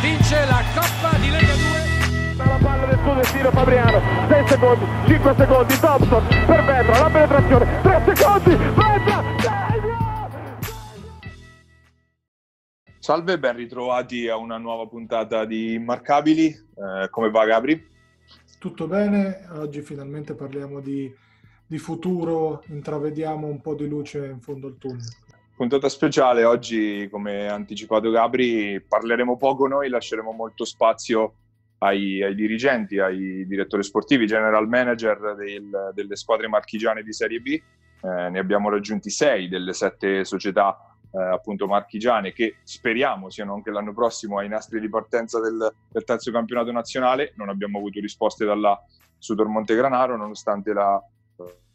vince la Coppa di Lega 2. La palla del suo destino Fabriano, 6 secondi, 5 secondi, Thompson per Vetra, la penetrazione, 3 secondi, Vetra, Salve, ben ritrovati a una nuova puntata di Immarcabili. Eh, come va Gabri? Tutto bene, oggi finalmente parliamo di, di futuro, intravediamo un po' di luce in fondo al tunnel. Puntata speciale, oggi come anticipato Gabri parleremo poco noi, lasceremo molto spazio ai, ai dirigenti, ai direttori sportivi, general manager del, delle squadre marchigiane di Serie B. Eh, ne abbiamo raggiunti sei delle sette società eh, appunto marchigiane che speriamo siano anche l'anno prossimo ai nastri di partenza del, del terzo campionato nazionale. Non abbiamo avuto risposte dalla Sudor Montegranaro nonostante la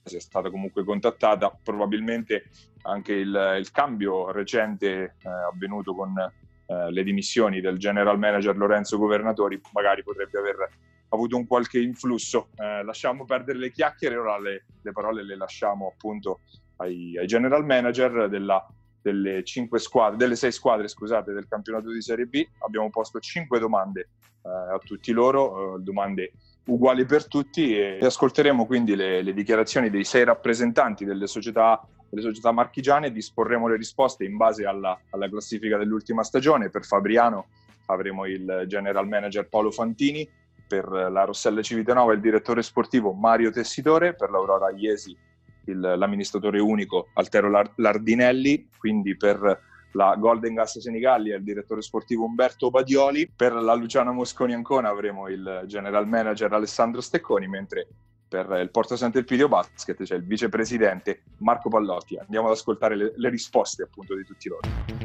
sia stata comunque contattata, probabilmente anche il, il cambio recente eh, avvenuto con eh, le dimissioni del general manager Lorenzo Governatori magari potrebbe aver avuto un qualche influsso. Eh, lasciamo perdere le chiacchiere, ora le, le parole le lasciamo appunto ai, ai general manager della, delle, cinque squadre, delle sei squadre scusate, del campionato di Serie B. Abbiamo posto cinque domande eh, a tutti loro, eh, domande uguali per tutti e ascolteremo quindi le, le dichiarazioni dei sei rappresentanti delle società, delle società, marchigiane e disporremo le risposte in base alla, alla classifica dell'ultima stagione. Per Fabriano avremo il general manager Paolo Fantini, per la Rossella Civitanova il direttore sportivo Mario Tessitore, per l'Aurora Iesi il, l'amministratore unico Altero Lardinelli, quindi per la Golden Gas Senigallia, il direttore sportivo Umberto Badioli, per la Luciana Mosconi Ancona avremo il general manager Alessandro Stecconi, mentre per il Porto Sant'Elpidio Basket c'è il vicepresidente Marco Pallotti. Andiamo ad ascoltare le, le risposte appunto di tutti loro.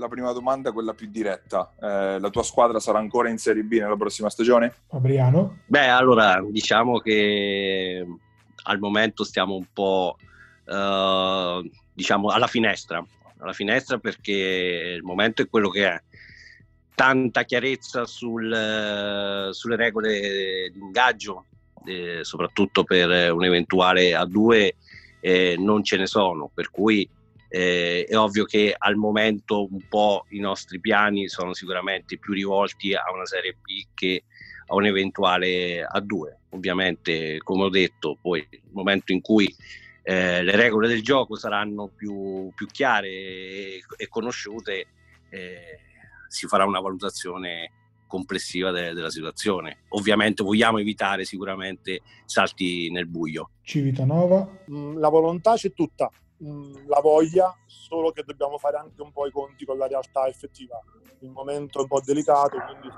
La prima domanda, quella più diretta. Eh, la tua squadra sarà ancora in Serie B nella prossima stagione? Fabriano? Beh, allora, diciamo che al momento stiamo un po' eh, diciamo alla finestra, alla finestra perché il momento è quello che è. Tanta chiarezza sul, sulle regole di ingaggio, eh, soprattutto per un eventuale A2, eh, non ce ne sono, per cui eh, è ovvio che al momento un po' i nostri piani sono sicuramente più rivolti a una Serie B che a un eventuale A2. Ovviamente, come ho detto, poi nel momento in cui eh, le regole del gioco saranno più, più chiare e, e conosciute, eh, si farà una valutazione complessiva de- della situazione. Ovviamente vogliamo evitare sicuramente salti nel buio. Civitanova. Mm, la volontà c'è tutta, la voglia, solo che dobbiamo fare anche un po' i conti con la realtà effettiva. Il momento è un po' delicato, quindi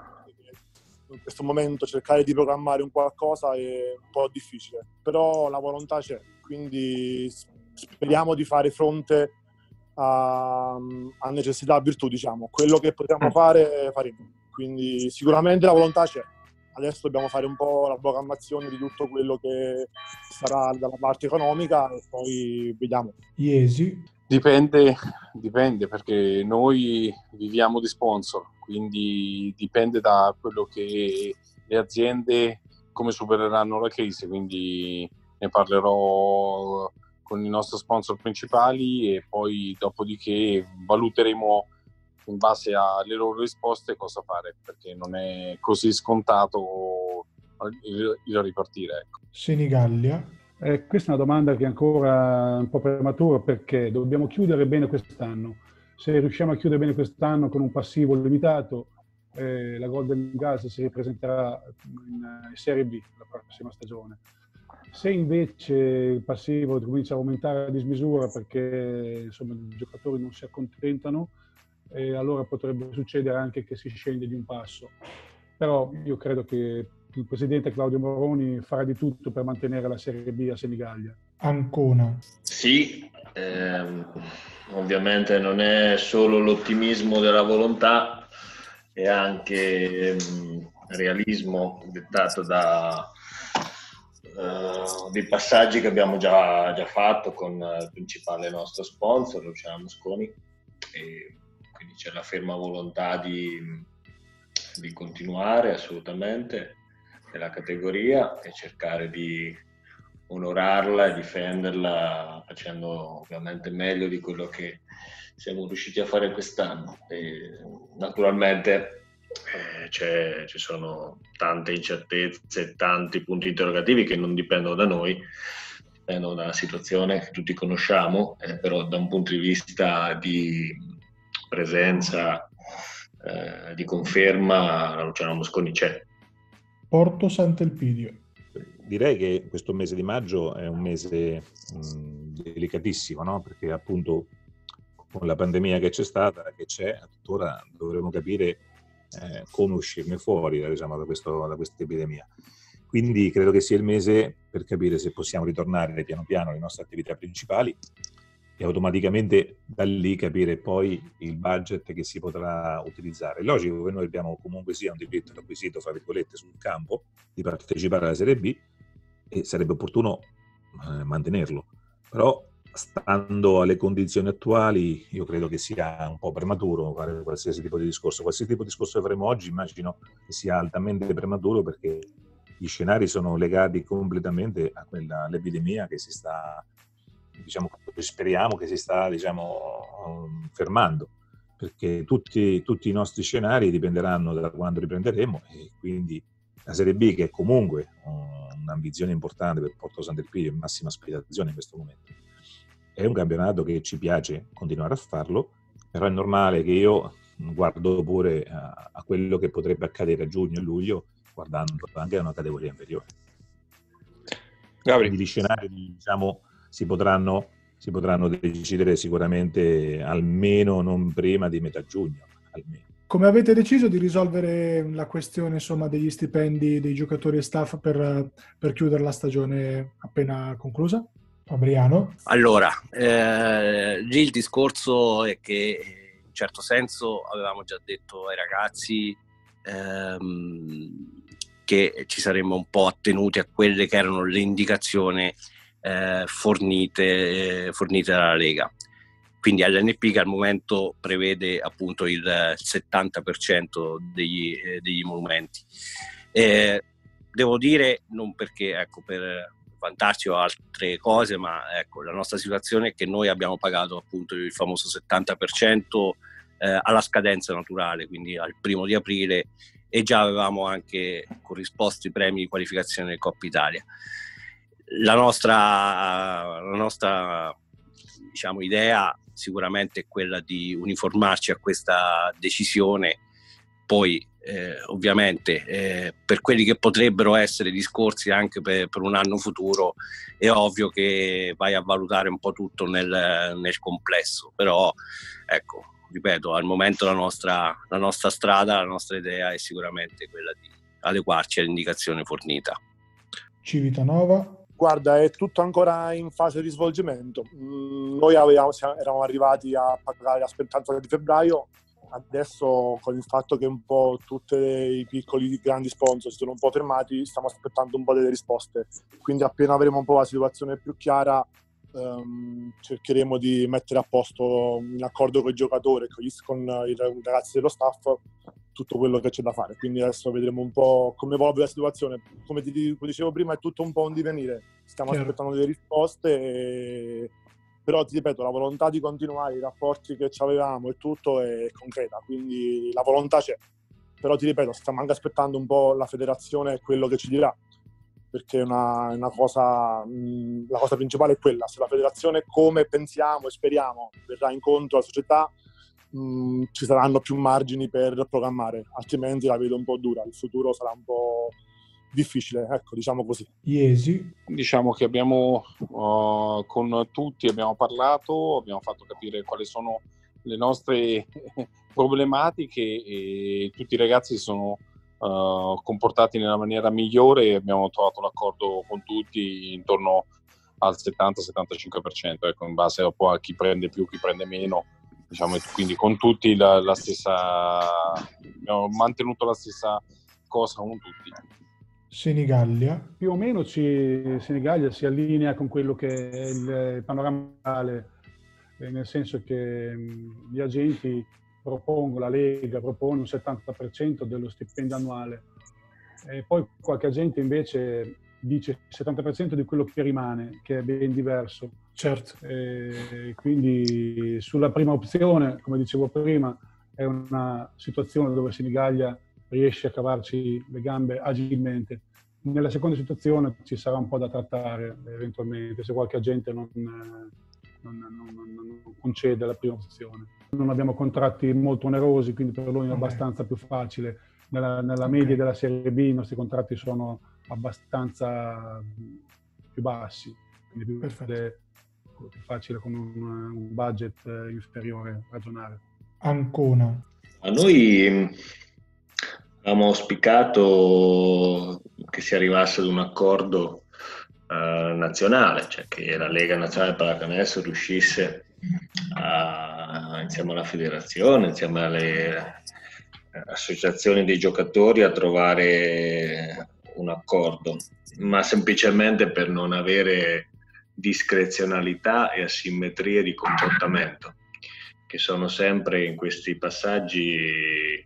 in questo momento cercare di programmare un qualcosa è un po' difficile, però la volontà c'è, quindi speriamo di fare fronte a, a necessità e virtù, diciamo. Quello che possiamo mm. fare faremo. Quindi sicuramente la volontà c'è adesso dobbiamo fare un po' la programmazione di tutto quello che sarà dalla parte economica e poi vediamo. Iesi? Dipende, dipende perché noi viviamo di sponsor, quindi dipende da quello che le aziende come supereranno la crisi, quindi ne parlerò con i nostri sponsor principali e poi dopodiché valuteremo in base alle loro risposte cosa fare, perché non è così scontato il, il ripartire. Ecco. Senigallia. Eh, questa è una domanda che è ancora un po' prematura perché dobbiamo chiudere bene quest'anno. Se riusciamo a chiudere bene quest'anno con un passivo limitato, eh, la Golden Gas si ripresenterà in Serie B la prossima stagione. Se invece il passivo comincia a aumentare a dismisura perché insomma, i giocatori non si accontentano, e allora potrebbe succedere anche che si scende di un passo. Però io credo che il presidente Claudio Moroni farà di tutto per mantenere la Serie B a Senigallia. Ancona. Sì, ehm, ovviamente non è solo l'ottimismo della volontà, è anche ehm, realismo dettato da uh, dei passaggi che abbiamo già, già fatto con il principale nostro sponsor, Luciano Mosconi. E quindi c'è la ferma volontà di, di continuare assolutamente nella categoria e cercare di onorarla e difenderla facendo ovviamente meglio di quello che siamo riusciti a fare quest'anno. E, naturalmente eh, ci sono tante incertezze, tanti punti interrogativi che non dipendono da noi, dipendono dalla situazione che tutti conosciamo, eh, però da un punto di vista di presenza, eh, di conferma, Luciano Mosconi c'è. Porto Sant'Elpidio direi che questo mese di maggio è un mese mh, delicatissimo, no? perché appunto con la pandemia che c'è stata, che c'è, tuttora dovremo capire eh, come uscirne fuori diciamo, da, questo, da questa epidemia. Quindi credo che sia il mese per capire se possiamo ritornare piano piano alle nostre attività principali e automaticamente da lì capire poi il budget che si potrà utilizzare. È logico che noi abbiamo comunque sia un diritto acquisito, fra virgolette, sul campo di partecipare alla Serie B e sarebbe opportuno eh, mantenerlo. Però stando alle condizioni attuali, io credo che sia un po' prematuro fare qualsiasi tipo di discorso. Qualsiasi tipo di discorso che faremo oggi immagino che sia altamente prematuro perché gli scenari sono legati completamente a quella, all'epidemia che si sta, diciamo, speriamo che si sta, diciamo, fermando, perché tutti, tutti i nostri scenari dipenderanno da quando riprenderemo e quindi la Serie B, che è comunque un'ambizione importante per Porto Sant'Elpidio, in massima aspirazione in questo momento, è un campionato che ci piace continuare a farlo, però è normale che io guardo pure a, a quello che potrebbe accadere a giugno e luglio, guardando anche a una categoria inferiore. Gabri. Gli scenari diciamo, si, potranno, si potranno decidere sicuramente almeno non prima di metà giugno. Almeno. Come avete deciso di risolvere la questione insomma, degli stipendi dei giocatori e staff per, per chiudere la stagione appena conclusa? Fabriano? Allora, eh, lì il discorso è che in certo senso avevamo già detto ai ragazzi ehm, che ci saremmo un po' attenuti a quelle che erano le indicazioni eh, fornite, eh, fornite dalla Lega quindi l'NP che al momento prevede appunto il 70% degli, eh, degli monumenti. Eh, devo dire, non perché ecco, per vantarci o altre cose, ma ecco, la nostra situazione è che noi abbiamo pagato appunto il famoso 70% eh, alla scadenza naturale, quindi al primo di aprile, e già avevamo anche corrisposto i premi di qualificazione del Coppa Italia. La nostra, la nostra diciamo, idea sicuramente è quella di uniformarci a questa decisione, poi eh, ovviamente eh, per quelli che potrebbero essere discorsi anche per, per, un anno futuro è ovvio che vai a valutare un po' tutto nel, nel complesso, però ecco, ripeto, al momento la nostra, la nostra strada, la nostra idea è sicuramente quella di adeguarci all'indicazione fornita. Civitanova Guarda, è tutto ancora in fase di svolgimento. Mm, noi avevamo, eravamo arrivati a pagare la spettanza di febbraio, adesso con il fatto che un po' tutti i piccoli grandi sponsor si sono un po' fermati, stiamo aspettando un po' delle risposte. Quindi appena avremo un po' la situazione più chiara, ehm, cercheremo di mettere a posto in accordo con i giocatori, con, i ragazzi dello staff, tutto quello che c'è da fare. Quindi adesso vedremo un po' come evolve la situazione. Come ti dicevo prima, è tutto un po' un divenire. Stiamo Chiaro. aspettando delle risposte, e... però ti ripeto, la volontà di continuare i rapporti che avevamo e tutto è concreta, quindi la volontà c'è. Però ti ripeto, stiamo anche aspettando un po' la federazione e quello che ci dirà perché una, una cosa, mh, la cosa principale è quella, se la federazione come pensiamo e speriamo verrà incontro alla società, mh, ci saranno più margini per programmare, altrimenti la vedo un po' dura, il futuro sarà un po' difficile, ecco, diciamo così. Iesi? Diciamo che abbiamo, uh, con tutti abbiamo parlato, abbiamo fatto capire quali sono le nostre problematiche e tutti i ragazzi sono uh, comportati nella maniera migliore e abbiamo trovato l'accordo con tutti intorno al 70-75%, ecco, in base po' a chi prende più, chi prende meno, diciamo, quindi con tutti la, la stessa, abbiamo mantenuto la stessa cosa con tutti. Senigallia. Più o meno ci, Senigallia si allinea con quello che è il panorama eh, nel senso che gli agenti propongo, la Lega propone un 70% dello stipendio annuale. E poi qualche agente invece dice il 70% di quello che rimane, che è ben diverso. Certo. E quindi sulla prima opzione, come dicevo prima, è una situazione dove Senigallia riesce a cavarci le gambe agilmente. Nella seconda situazione ci sarà un po' da trattare eventualmente se qualche agente non, non, non, non concede la prima opzione. Non abbiamo contratti molto onerosi, quindi per lui è abbastanza più facile. Nella, nella okay. media della Serie B i nostri contratti sono abbastanza più bassi, quindi più, più facile con un, un budget inferiore ragionare. Ancona. A noi avevamo auspicato che si arrivasse ad un accordo uh, nazionale, cioè che la Lega Nazionale Pallacanestro riuscisse a, insieme alla federazione, insieme alle associazioni dei giocatori a trovare un accordo, ma semplicemente per non avere discrezionalità e asimmetrie di comportamento che sono sempre in questi passaggi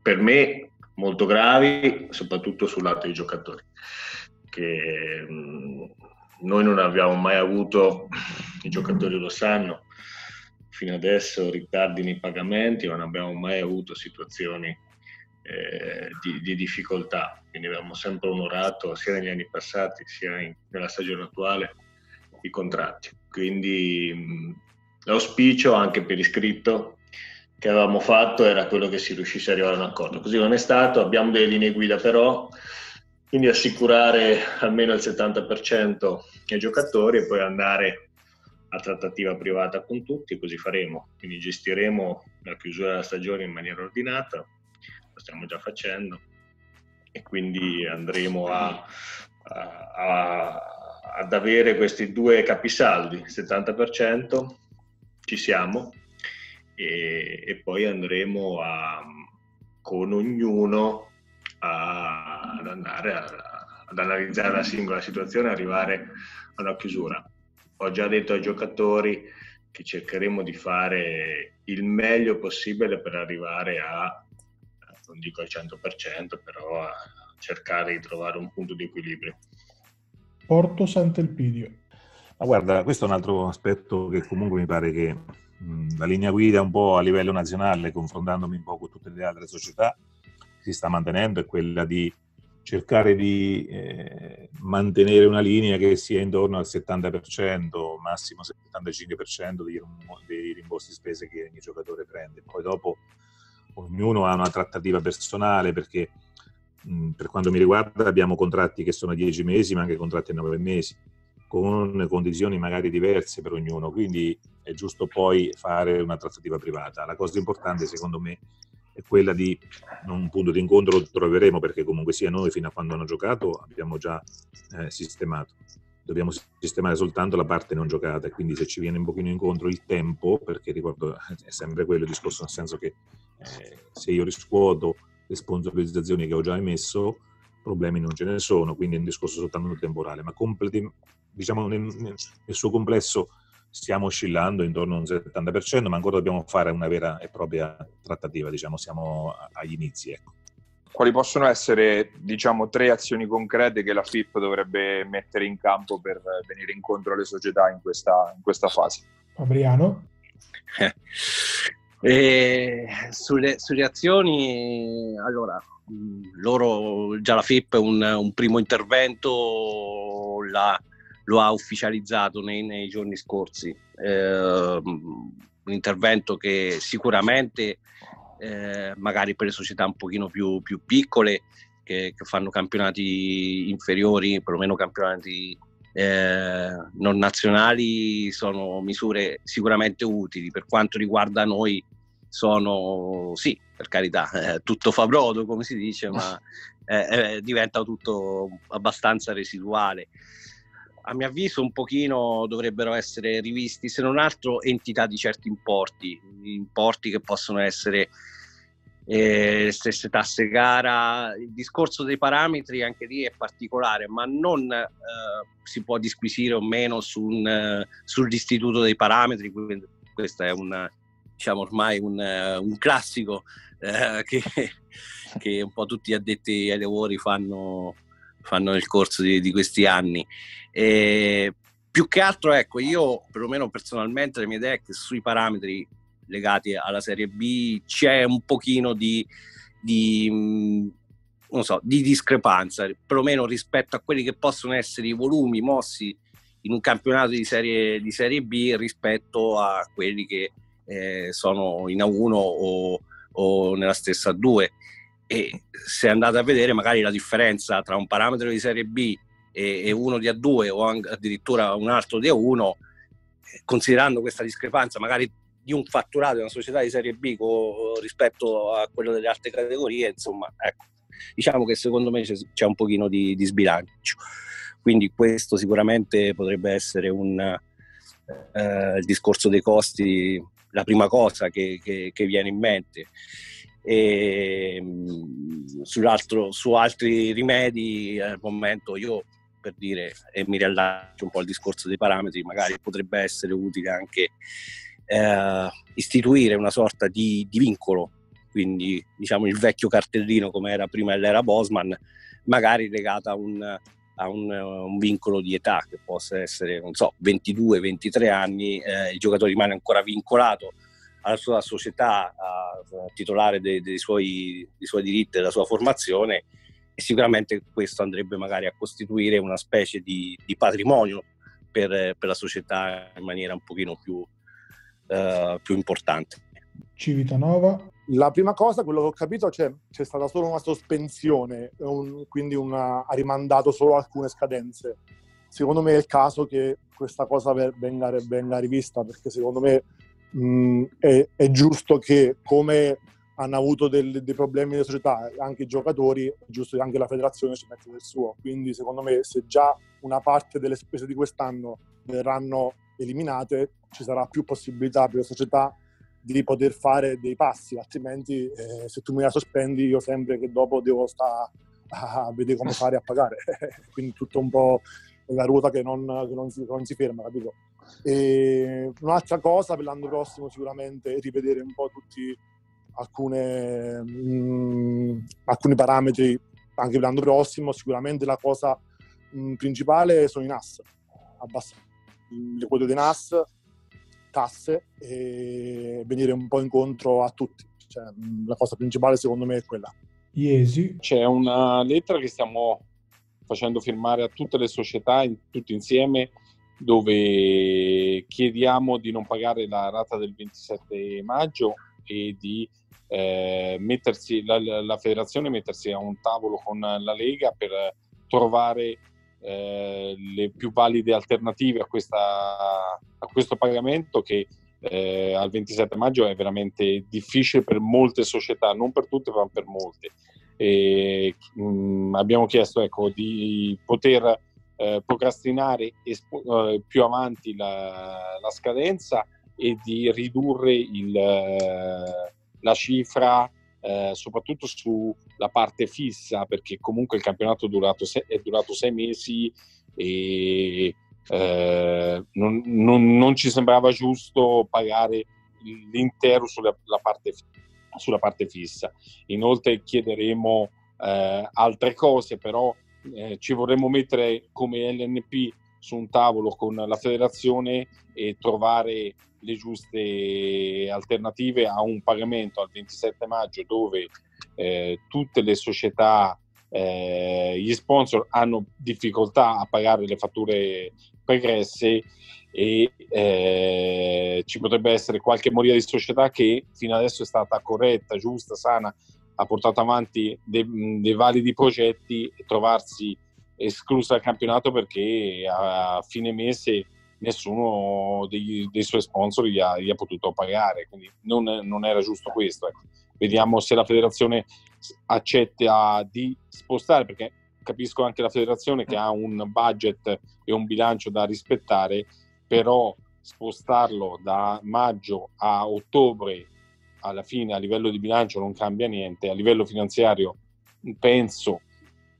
per me molto gravi, soprattutto sul lato dei giocatori, che noi non abbiamo mai avuto, i giocatori lo sanno, fino adesso ritardi nei pagamenti, non abbiamo mai avuto situazioni eh, di, di, difficoltà, quindi abbiamo sempre onorato sia negli anni passati sia in, nella stagione attuale i contratti. Quindi l'auspicio anche per iscritto che avevamo fatto era quello che si riuscisse a arrivare a un accordo. Così non è stato, abbiamo delle linee guida però, quindi assicurare almeno il 70% ai giocatori e poi andare a trattativa privata con tutti, così faremo. Quindi gestiremo la chiusura della stagione in maniera ordinata, lo stiamo già facendo, e quindi andremo a, a, a, ad avere questi due capisaldi, 70% ci siamo e, e poi andremo a, con ognuno a, ad andare a, ad analizzare la singola situazione e arrivare a una chiusura. Ho già detto ai giocatori che cercheremo di fare il meglio possibile per arrivare a, non dico al 100%, però a cercare di trovare un punto di equilibrio. Porto Sant'Elpidio. Ma guarda, questo è un altro aspetto che comunque mi pare che mh, la linea guida un po' a livello nazionale, confrontandomi un po' con tutte le altre società, si sta mantenendo, è quella di cercare di eh, mantenere una linea che sia intorno al 70%, massimo 75% dei, dei rimborsi spese che ogni giocatore prende. Poi dopo ognuno ha una trattativa personale perché mh, per quanto mi riguarda abbiamo contratti che sono 10 mesi ma anche contratti a 9 mesi con condizioni magari diverse per ognuno, quindi è giusto poi fare una trattativa privata. La cosa importante secondo me è quella di un punto di incontro lo troveremo perché comunque sia noi fino a quando hanno giocato abbiamo già eh, sistemato. Dobbiamo sistemare soltanto la parte non giocata e quindi se ci viene un pochino incontro il tempo, perché ricordo è sempre quello il discorso, nel senso che eh, se io riscuoto le sponsorizzazioni che ho già emesso, problemi non ce ne sono, quindi è un discorso soltanto temporale, ma completi, diciamo nel, nel, suo complesso stiamo oscillando intorno a un 70%, ma ancora dobbiamo fare una vera e propria trattativa, diciamo, siamo agli inizi. Ecco. Quali possono essere, diciamo, tre azioni concrete che la FIP dovrebbe mettere in campo per venire incontro alle società in questa, in questa fase? Fabriano? Eh, sulle, sulle, azioni, allora, loro già la FIP un, un primo intervento la, lo ha ufficializzato nei, nei giorni scorsi. Eh, un intervento che sicuramente, eh, magari per le società un pochino più, più piccole, che, che, fanno campionati inferiori, perlomeno campionati eh, non nazionali, sono misure sicuramente utili. Per quanto riguarda noi, sono sì, per carità, eh, tutto fa brodo, come si dice, ma eh, eh, diventa tutto abbastanza residuale a mio avviso un pochino dovrebbero essere rivisti, se non altro, entità di certi importi, importi che possono essere eh, le stesse tasse gara. Il discorso dei parametri anche lì è particolare, ma non eh, si può disquisire o meno su un, uh, sull'istituto dei parametri, questo è un, diciamo ormai un, uh, un classico uh, che, che un po' tutti gli addetti ai lavori fanno fanno nel corso di, di questi anni. E più che altro, ecco, io perlomeno personalmente le mie idee che sui parametri legati alla Serie B c'è un pochino di, di, so, di discrepanza, perlomeno rispetto a quelli che possono essere i volumi mossi in un campionato di Serie, di serie B rispetto a quelli che eh, sono in A1 o, o nella stessa A2 e se andate a vedere magari la differenza tra un parametro di Serie B e, e uno di A2 o addirittura un altro di A1, considerando questa discrepanza magari di un fatturato di una società di Serie B co- rispetto a quello delle altre categorie, insomma, ecco, diciamo che secondo me c'è, c'è un pochino di, di, sbilancio. Quindi questo sicuramente potrebbe essere un, eh, il discorso dei costi, la prima cosa che, che, che viene in mente e su altri rimedi al momento io per dire e mi riallaccio un po' al discorso dei parametri magari potrebbe essere utile anche eh, istituire una sorta di, di, vincolo. Quindi diciamo il vecchio cartellino come era prima dell'era Bosman magari legato a un, a un, un vincolo di età che possa essere non so 22-23 anni eh, il giocatore rimane ancora vincolato alla sua società titolare dei, dei, suoi, dei suoi diritti e della sua formazione e sicuramente questo andrebbe magari a costituire una specie di, di patrimonio per, per, la società in maniera un pochino più, uh, più importante. Civitanova. La prima cosa, quello che ho capito, c'è, c'è stata solo una sospensione, un, quindi una, ha rimandato solo alcune scadenze. Secondo me è il caso che questa cosa venga, venga rivista, perché secondo me mh, mm, è, è, giusto che come hanno avuto del, dei problemi nelle società, anche i giocatori, è giusto che anche la federazione ci metta del suo. Quindi secondo me se già una parte delle spese di quest'anno verranno eliminate, ci sarà più possibilità per le società di poter fare dei passi, altrimenti eh, se tu mi la sospendi io sempre che dopo devo stare a vedere come fare a pagare. Quindi tutto un po' la ruota che non, che non, si, non si, ferma, capito? E un'altra cosa per l'anno prossimo sicuramente è rivedere un po' tutti alcune, mh, mm, alcuni parametri anche per l'anno prossimo. Sicuramente la cosa mh, mm, principale sono i NAS, abbassare le quote dei NAS, tasse e venire un po' incontro a tutti. Cioè, mh, la cosa principale secondo me è quella. Iesi. C'è una lettera che stiamo facendo firmare a tutte le società, in, tutte insieme, dove chiediamo di non pagare la rata del 27 maggio e di eh, mettersi, la, la, federazione mettersi a un tavolo con la Lega per trovare eh, le più valide alternative a, questa, a questo pagamento che eh, al 27 maggio è veramente difficile per molte società, non per tutte ma per molte. E, mh, abbiamo chiesto ecco, di poter eh, procrastinare espo- eh, più avanti la, la, scadenza e di ridurre il, eh, la cifra eh, soprattutto sulla parte fissa perché comunque il campionato è durato, se- è durato sei mesi e eh, non, non, non, ci sembrava giusto pagare l'intero sulla parte, sulla parte fissa. Inoltre chiederemo eh, altre cose, però eh, ci vorremmo mettere come LNP su un tavolo con la federazione e trovare le giuste alternative a un pagamento al 27 maggio dove eh, tutte le società, eh, gli sponsor hanno difficoltà a pagare le fatture pregresse e eh, ci potrebbe essere qualche moria di società che fino adesso è stata corretta, giusta, sana, ha portato avanti dei, dei validi progetti e trovarsi esclusa dal campionato perché a fine mese nessuno dei, dei suoi sponsor gli ha, gli ha, potuto pagare, quindi non, non era giusto questo. Ecco. Vediamo se la federazione accetta di spostare, perché capisco anche la federazione che ha un budget e un bilancio da rispettare, però spostarlo da maggio a ottobre alla fine a livello di bilancio non cambia niente, a livello finanziario penso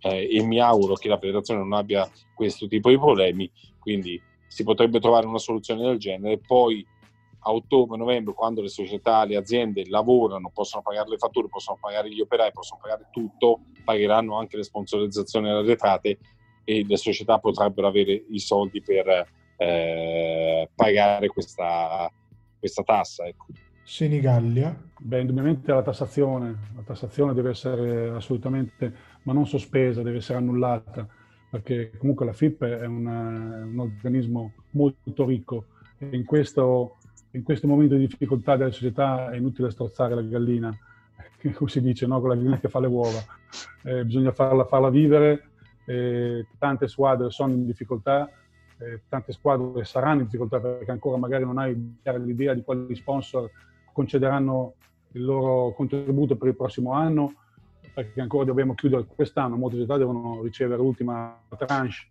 eh, e mi auguro che la federazione non abbia questo tipo di problemi, quindi si potrebbe trovare una soluzione del genere. Poi a ottobre, novembre, quando le società, le aziende lavorano, possono pagare le fatture, possono pagare gli operai, possono pagare tutto, pagheranno anche le sponsorizzazioni arretrate e le società potrebbero avere i soldi per eh, pagare questa, questa tassa. Ecco. Senigallia. Beh, indubbiamente la tassazione, la tassazione deve essere assolutamente, ma non sospesa, deve essere annullata, perché comunque la FIP è una, un organismo molto ricco e in questo, in questo momento di difficoltà della società è inutile strozzare la gallina, come si dice, no? con la gallina che fa le uova. Eh, bisogna farla, farla vivere, eh, tante squadre sono in difficoltà, eh, tante squadre saranno in difficoltà perché ancora magari non hai l'idea di quali sponsor concederanno il loro contributo per il prossimo anno, perché ancora dobbiamo chiudere quest'anno, molte società devono ricevere l'ultima tranche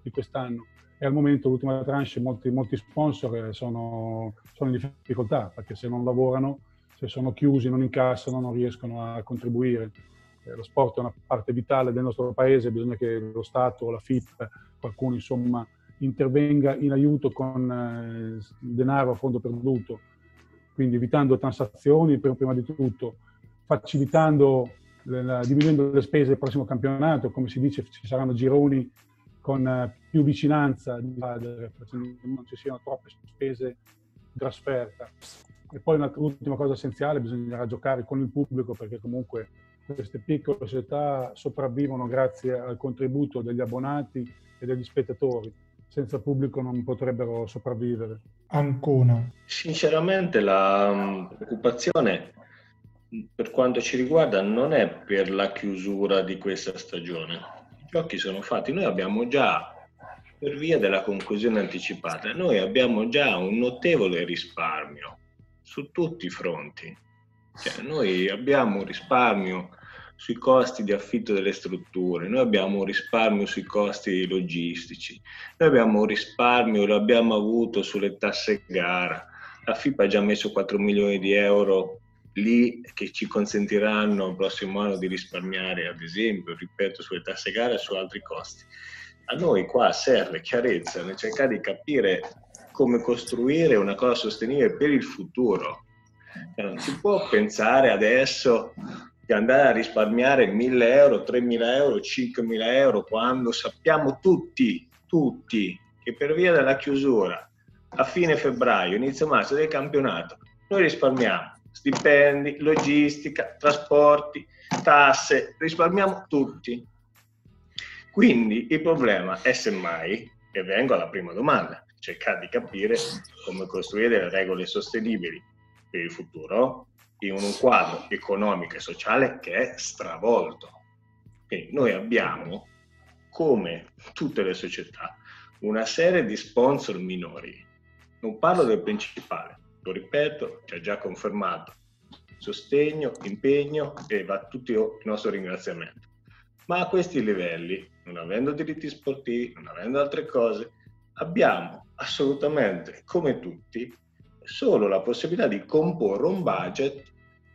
di quest'anno. E al momento l'ultima tranche molti, molti sponsor eh, sono, sono, in difficoltà perché se non lavorano, se sono chiusi, non incassano, non riescono a contribuire. Eh, lo sport è una parte vitale del nostro paese, bisogna che lo Stato, la FIP, qualcuno insomma intervenga in aiuto con eh, denaro a fondo perduto quindi evitando transazioni prima di tutto, facilitando, la, diminuendo le spese del prossimo campionato, come si dice ci saranno gironi con eh, più vicinanza, non ci siano troppe spese di trasferta. E poi un'ultima cosa essenziale, bisognerà giocare con il pubblico perché comunque queste piccole società sopravvivono grazie al contributo degli abbonati e degli spettatori senza pubblico non potrebbero sopravvivere. Ancona. Sinceramente la mm, preoccupazione per quanto ci riguarda non è per la chiusura di questa stagione. I giochi sono fatti, noi abbiamo già, per via della conclusione anticipata, noi abbiamo già un notevole risparmio su tutti i fronti. Cioè, noi abbiamo un risparmio sui costi di affitto delle strutture, noi abbiamo un risparmio sui costi logistici, noi abbiamo un risparmio, lo abbiamo avuto sulle tasse gara. La FIPA ha già messo 4 milioni di euro lì che ci consentiranno il prossimo anno di risparmiare, ad esempio, ripeto, sulle tasse gara e su altri costi. A noi qua serve chiarezza nel cercare di capire come costruire una cosa sostenibile per il futuro. Cioè, non si può pensare adesso di andare a risparmiare 1000 euro, 3000 euro, 5000 euro quando sappiamo tutti, tutti che per via della chiusura a fine febbraio, inizio marzo del campionato, noi risparmiamo stipendi, logistica, trasporti, tasse, risparmiamo tutti. Quindi il problema è semmai, e vengo alla prima domanda, cercare di capire come costruire regole sostenibili per il futuro in un quadro economico e sociale che è stravolto. Quindi noi abbiamo, come tutte le società, una serie di sponsor minori. Non parlo del principale, lo ripeto, ci ha già confermato sostegno, impegno e va tutto il nostro ringraziamento. Ma a questi livelli, non avendo diritti sportivi, non avendo altre cose, abbiamo assolutamente, come tutti, solo la possibilità di comporre un budget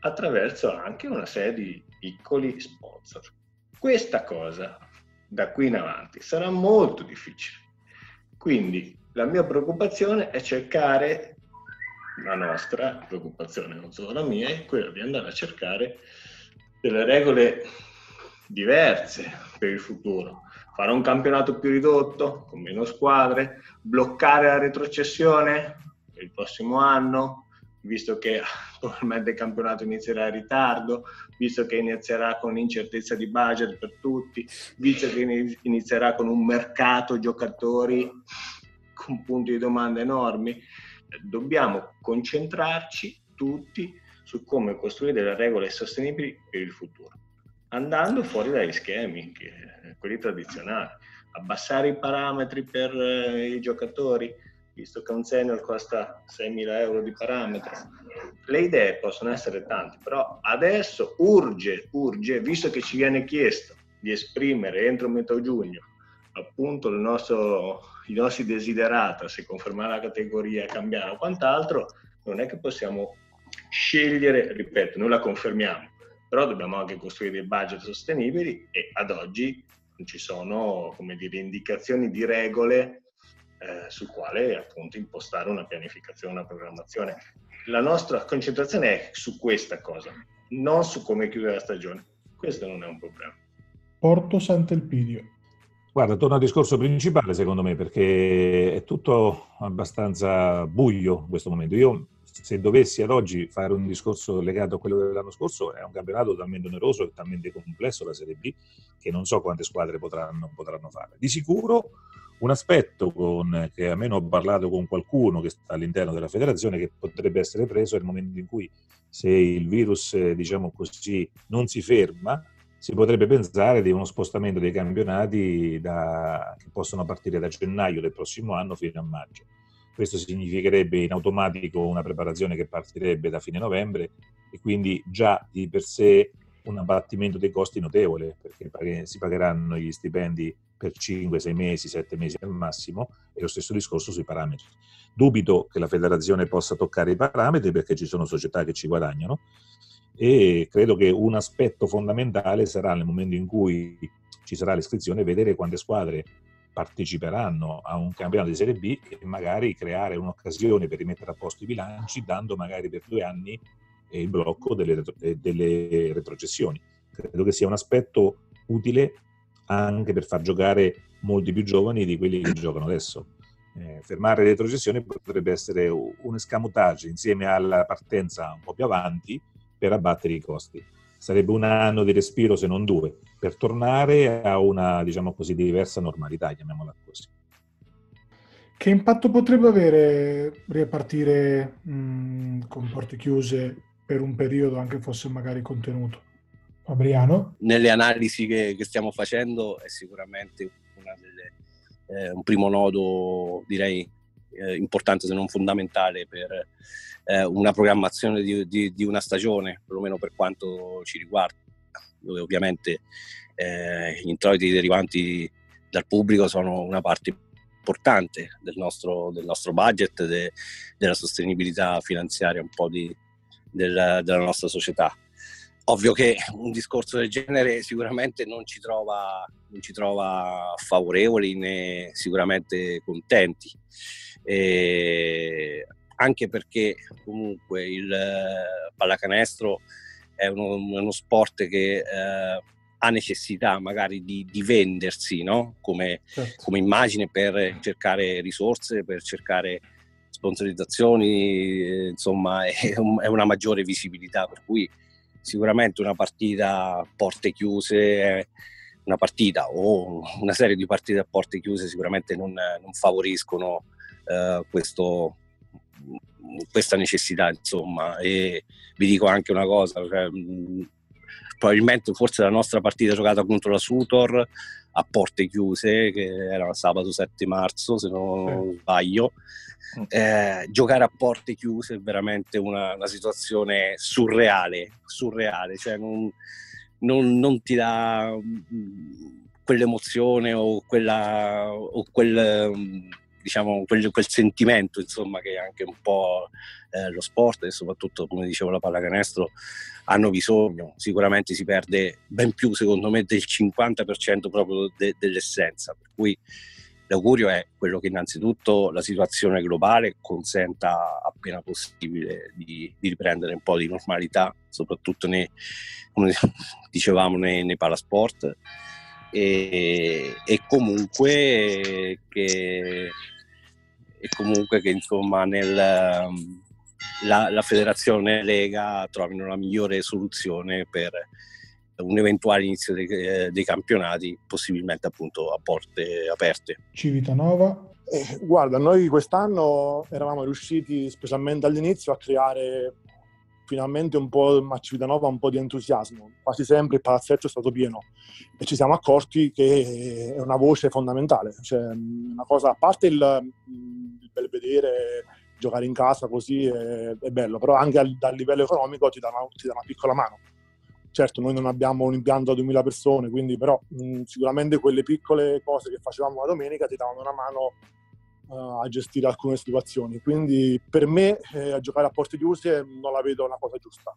attraverso anche una serie di piccoli sponsor. Questa cosa da qui in avanti sarà molto difficile. Quindi la mia preoccupazione è cercare, la nostra preoccupazione, non solo la mia, è quella di andare a cercare delle regole diverse per il futuro. Fare un campionato più ridotto, con meno squadre, bloccare la retrocessione per il prossimo anno, visto che probabilmente il campionato inizierà in ritardo, visto che inizierà con incertezza di budget per tutti, visto che inizierà con un mercato giocatori con punti di domanda enormi, dobbiamo concentrarci tutti su come costruire delle regole sostenibili per il futuro, andando fuori dagli schemi, quelli tradizionali, abbassare i parametri per eh, i giocatori, visto che un senior costa 6.000 euro di parametro. Le idee possono essere tante, però adesso urge, urge, visto che ci viene chiesto di esprimere entro metà giugno appunto nostro, i nostri desiderata, se confermare la categoria, cambiare o quant'altro, non è che possiamo scegliere, ripeto, noi la confermiamo, però dobbiamo anche costruire dei budget sostenibili e ad oggi non ci sono, come dire, indicazioni di regole eh, sul quale appunto impostare una pianificazione, una programmazione. La nostra concentrazione è su questa cosa, non su come chiudere la stagione. Questo non è un problema. Porto Sant'Elpidio. Guarda, torno al discorso principale secondo me perché è tutto abbastanza buio in questo momento. Io se dovessi ad oggi fare un discorso legato a quello dell'anno scorso, è un campionato talmente oneroso e talmente complesso la Serie B che non so quante squadre potranno, potranno fare. Di sicuro un aspetto con, che almeno ho parlato con qualcuno che sta all'interno della federazione che potrebbe essere preso il momento in cui se il virus, diciamo così, non si ferma, si potrebbe pensare di uno spostamento dei campionati da, che possono partire da gennaio del prossimo anno fino a maggio. Questo significherebbe in automatico una preparazione che partirebbe da fine novembre e quindi già di per sé un abbattimento dei costi notevole, perché si pagheranno gli stipendi per 5, 6 mesi, 7 mesi al massimo, e lo stesso discorso sui parametri. Dubito che la federazione possa toccare i parametri perché ci sono società che ci guadagnano e credo che un aspetto fondamentale sarà nel momento in cui ci sarà l'iscrizione vedere quante squadre parteciperanno a un campionato di Serie B e magari creare un'occasione per rimettere a posto i bilanci dando magari per due anni il blocco delle, delle retrocessioni. Credo che sia un aspetto utile anche per far giocare molti più giovani di quelli che giocano adesso. Eh, fermare le retrocessioni potrebbe essere un escamotage insieme alla partenza un po' più avanti per abbattere i costi. Sarebbe un anno di respiro, se non due, per tornare a una, diciamo così, diversa normalità, chiamiamola così. Che impatto potrebbe avere ripartire mh, con porte chiuse per un periodo, anche fosse magari contenuto? Fabriano? Nelle analisi che, che stiamo facendo è sicuramente delle, eh, un primo nodo, direi, eh, importante se non fondamentale per eh, una programmazione di, di, di, una stagione, perlomeno per quanto ci riguarda, dove ovviamente eh, gli introiti derivanti dal pubblico sono una parte importante del nostro, del nostro budget, de, della sostenibilità finanziaria un po' di, del, della nostra società. Ovvio che un discorso del genere sicuramente non ci trova, non ci trova favorevoli né sicuramente contenti, e anche perché comunque il eh, pallacanestro è uno, uno sport che eh, ha necessità magari di, di vendersi no? come, certo. come immagine per cercare risorse, per cercare sponsorizzazioni, eh, insomma è, un, è, una maggiore visibilità, per cui sicuramente una partita a porte chiuse, una partita o una serie di partite a porte chiuse sicuramente non, non favoriscono eh, questo, questa necessità, insomma. E vi dico anche una cosa, cioè, probabilmente forse la nostra partita giocata contro la Sutor a porte chiuse, che era sabato 7 marzo, se non sbaglio, eh, giocare a porte chiuse è veramente una, una situazione surreale, surreale, cioè non, non, non ti dà mm, quell'emozione o, quella, o quel, mm, diciamo, quel, quel, sentimento insomma, che anche un po' eh, lo sport e soprattutto come dicevo la pallacanestro hanno bisogno. Sicuramente si perde ben più secondo me del 50% proprio de, dell'essenza, per cui L'augurio è quello che innanzitutto la situazione globale consenta appena possibile di, di riprendere un po' di normalità, soprattutto nei, come dicevamo nei, nei palasport, e, e, comunque che, e comunque che insomma nel, la, la federazione Lega trovino la migliore soluzione per un eventuale inizio dei, eh, dei campionati, possibilmente appunto a porte aperte. Civitanova. Eh, guarda, noi quest'anno eravamo riusciti, specialmente all'inizio, a creare finalmente un po' a Civitanova un po' di entusiasmo. Quasi sempre il palazzetto è stato pieno e ci siamo accorti che è una voce fondamentale. Cioè, una cosa, a parte il bel vedere giocare in casa così è, è bello, però anche a, dal livello economico ti dà, una, ti dà una piccola mano Certo, noi non abbiamo un impianto da 2000 persone, quindi però mh, sicuramente quelle piccole cose che facevamo la domenica ti davano una mano uh, a gestire alcune situazioni. Quindi per me eh, a giocare a porte chiuse non la vedo una cosa giusta.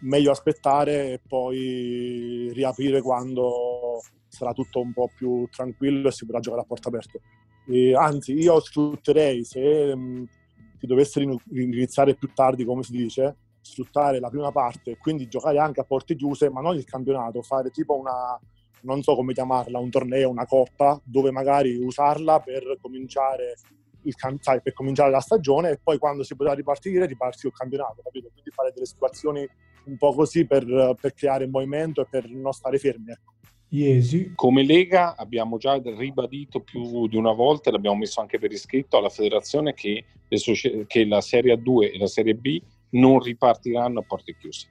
Meglio aspettare e poi riaprire quando sarà tutto un po' più tranquillo e si potrà giocare a porte aperte. E, anzi, io sfrutterei se mh, si dovesse iniziare più tardi, come si dice, sfruttare la prima parte e quindi giocare anche a porte chiuse, ma non il campionato, fare tipo una, non so come chiamarla, un torneo, una coppa, dove magari usarla per cominciare, il, sai, per cominciare la stagione e poi quando si potrà ripartire, riparti il campionato, capito? Quindi fare delle situazioni un po' così per, per creare movimento e per non stare fermi. Ecco. Iesi. Come Lega abbiamo già ribadito più di una volta, l'abbiamo messo anche per iscritto alla federazione, che, socie- che la Serie A2 e la Serie B non ripartiranno a porte chiuse.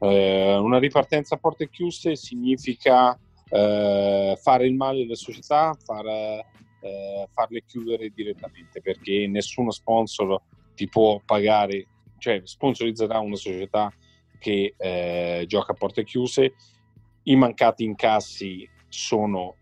Eh, una ripartenza a porte chiuse significa eh, fare il male alle società, far, eh, farle chiudere direttamente, perché nessuno sponsor ti può pagare, cioè sponsorizzerà una società che eh, gioca a porte chiuse i mancati incassi sono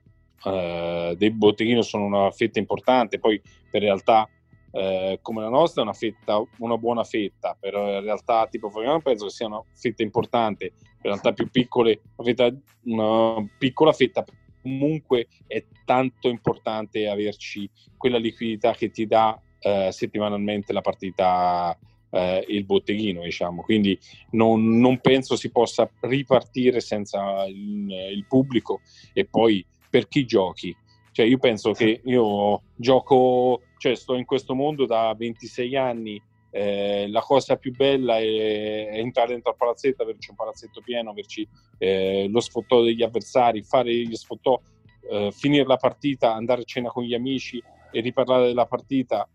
eh, dei botteghini sono una fetta importante, poi per realtà eh, come la nostra è una fetta, una buona fetta, però in realtà tipo Fabiano penso che sia una fetta importante, per realtà più piccole, una, fetta, una piccola fetta, comunque è tanto importante averci quella liquidità che ti dà eh, settimanalmente la partita eh, il botteghino, diciamo. Quindi non, non, penso si possa ripartire senza il, il, pubblico e poi per chi giochi. Cioè, io penso che io gioco, cioè sto in questo mondo da 26 anni. Eh, la cosa più bella è, è, entrare dentro al palazzetto, averci un palazzetto pieno, averci eh, lo sfottò degli avversari, fare gli sfottò, eh, finire la partita, andare a cena con gli amici e riparlare della partita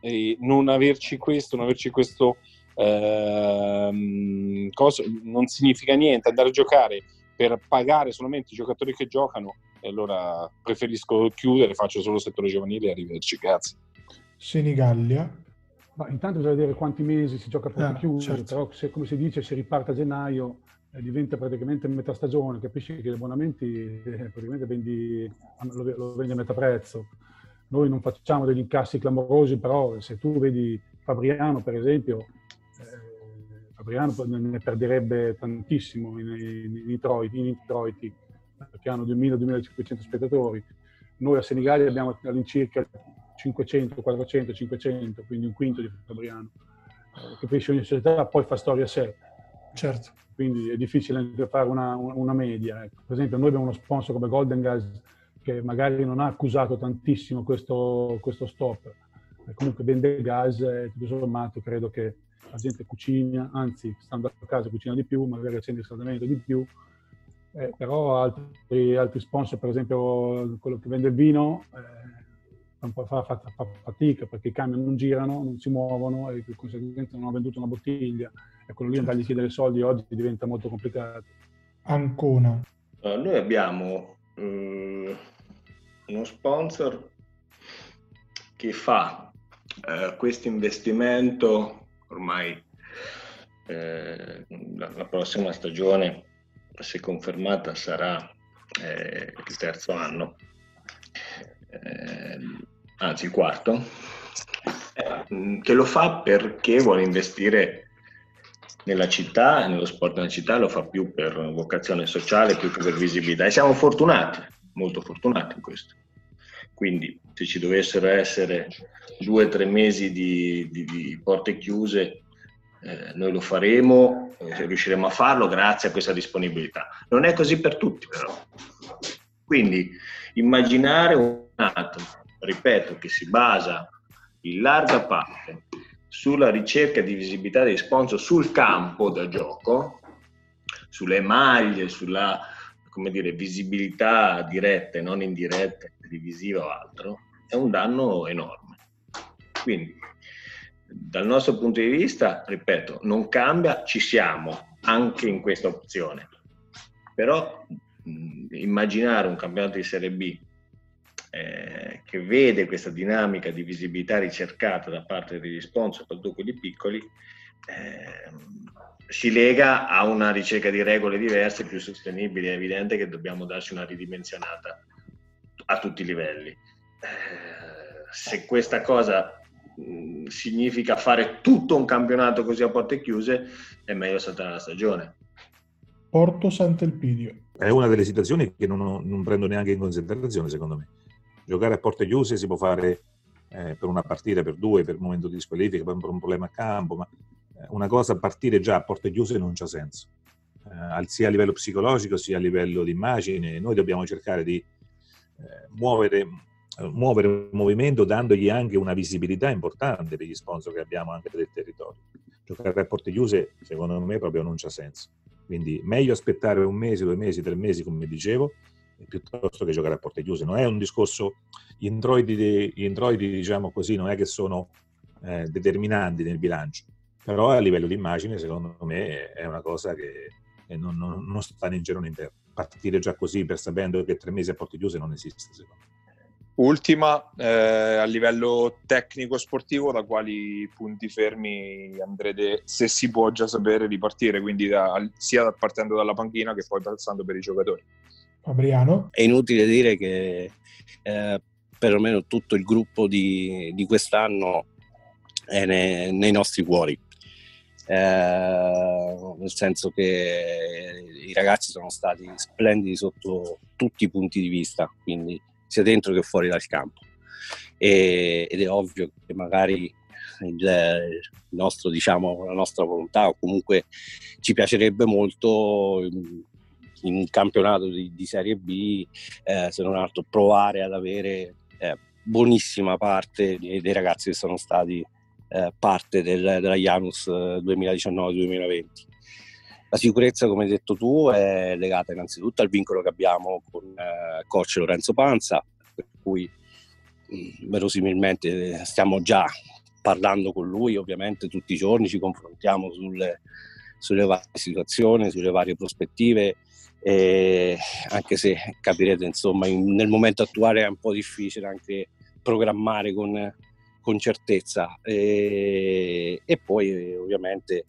e non averci questo, non averci questo ehm, cosa, non significa niente. Andare a giocare per pagare solamente i giocatori che giocano, e allora preferisco chiudere, faccio solo settore giovanile e arrivederci. Grazie. Senigallia. Ma intanto bisogna vedere quanti mesi si gioca per ah, chiudere, certo. però se, come si dice si riparte a gennaio eh, diventa praticamente metà stagione, capisci che gli abbonamenti eh, praticamente vendi, lo, lo vendi a metà prezzo. Noi non facciamo degli incassi clamorosi, però se tu vedi Fabriano, per esempio, eh, Fabriano ne perderebbe tantissimo in, in, in, introiti, in introiti, perché hanno 2.000-2.500 spettatori. Noi a Senigallia abbiamo all'incirca 500, 400, 500, quindi un quinto di Fabriano. Eh, capisci, ogni società poi fa storia a sé. Certo. Quindi è difficile anche fare una, una media. Ecco. Per esempio, noi abbiamo uno sponsor come Golden Gas che magari non ha accusato tantissimo questo, questo stop, comunque vende gas e tutto sommato credo che la gente cucina, anzi stando a casa cucina di più, magari accende il riscaldamento di più, eh, però altri, altri, sponsor, per esempio quello che vende il vino, eh, fa, fa, fa, fa, fatica perché i camion non girano, non si muovono e di conseguenza non ha venduto una bottiglia e quello lì andargli a chiedere soldi oggi diventa molto complicato. Ancona. Uh, noi abbiamo uh, uno sponsor che fa uh, questo investimento ormai eh, la, prossima stagione, se confermata, sarà eh, il terzo anno, eh, anzi il quarto, che lo fa perché vuole investire nella città, nello sport nella città, lo fa più per vocazione sociale, più che per visibilità. E siamo fortunati, molto fortunati in questo. Quindi se ci dovessero essere due o tre mesi di, di, di porte chiuse, eh, noi lo faremo, eh, riusciremo a farlo grazie a questa disponibilità. Non è così per tutti però. Quindi immaginare un atto, ripeto, che si basa in larga parte sulla ricerca di visibilità dei sponsor sul campo da gioco, sulle maglie, sulla come dire, visibilità diretta e non indiretta, televisiva o altro, è un danno enorme. Quindi, dal nostro punto di vista, ripeto, non cambia, ci siamo anche in questa opzione. Però immaginare un campionato di Serie B eh, che vede questa dinamica di visibilità ricercata da parte degli sponsor, soprattutto quelli piccoli, eh, si lega a una ricerca di regole diverse, più sostenibili. È evidente che dobbiamo darci una ridimensionata a tutti i livelli. Eh, se questa cosa mh, significa fare tutto un campionato così a porte chiuse, è meglio saltare la stagione. Porto Sant'Elpidio. È una delle situazioni che non, ho, non prendo neanche in considerazione, secondo me Giocare a porte chiuse si può fare eh, per una partita, per due, per un momento di squalifica, per un problema a campo, ma una cosa a partire già a porte chiuse non c'ha senso, eh, sia a livello psicologico sia a livello di immagine. Noi dobbiamo cercare di eh, muovere, muovere un movimento dandogli anche una visibilità importante per gli sponsor che abbiamo anche del territorio. Giocare a porte chiuse secondo me proprio non c'ha senso. Quindi meglio aspettare un mese, due mesi, tre mesi, come dicevo, piuttosto che giocare a porte chiuse. Non è un discorso, gli introiti, gli introiti diciamo così, non è che sono eh, determinanti nel bilancio, però a livello di immagine secondo me è una cosa che non, non, non sta né in giro né in terra. Partire già così per sapendo che tre mesi a porte chiuse non esiste secondo me. Ultima, eh, a livello tecnico sportivo, da quali punti fermi andrete, se si può già sapere, di partire, quindi da, sia partendo dalla panchina che poi passando per i giocatori? Fabriano? È inutile dire che eh, perlomeno tutto il gruppo di, di quest'anno è nei, nei nostri cuori. Eh, nel senso che i ragazzi sono stati splendidi sotto tutti i punti di vista, quindi sia dentro che fuori dal campo. E, ed è ovvio che magari il, nostro, diciamo, la nostra volontà o comunque ci piacerebbe molto in un campionato di, di Serie B, eh, se non altro provare ad avere eh, buonissima parte dei, dei, ragazzi che sono stati eh, parte del, della Janus 2019-2020. Eh, La sicurezza, come hai detto tu, è legata innanzitutto al vincolo che abbiamo con eh, coach Lorenzo Panza, per cui mh, mm, verosimilmente stiamo già parlando con lui, ovviamente tutti i giorni ci confrontiamo sulle, sulle varie situazioni, sulle varie prospettive e anche se capirete insomma in, nel momento attuale è un po' difficile anche programmare con, con certezza. E, e, poi ovviamente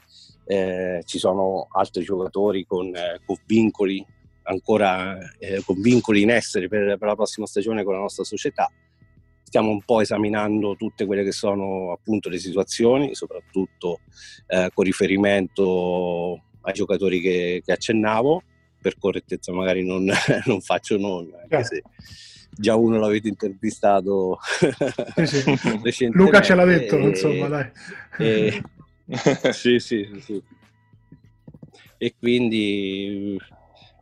eh, ci sono altri giocatori con, eh, con vincoli ancora eh, con vincoli in essere per, per, la prossima stagione con la nostra società. Stiamo un po' esaminando tutte quelle che sono appunto le situazioni soprattutto eh, con riferimento ai giocatori che, che accennavo. Per correttezza magari non, non faccio nomi, anche se già uno l'avete intervistato sì, sì. recentemente. Luca ce l'ha detto, e, insomma, dai. E, sì, sì, sì. E quindi,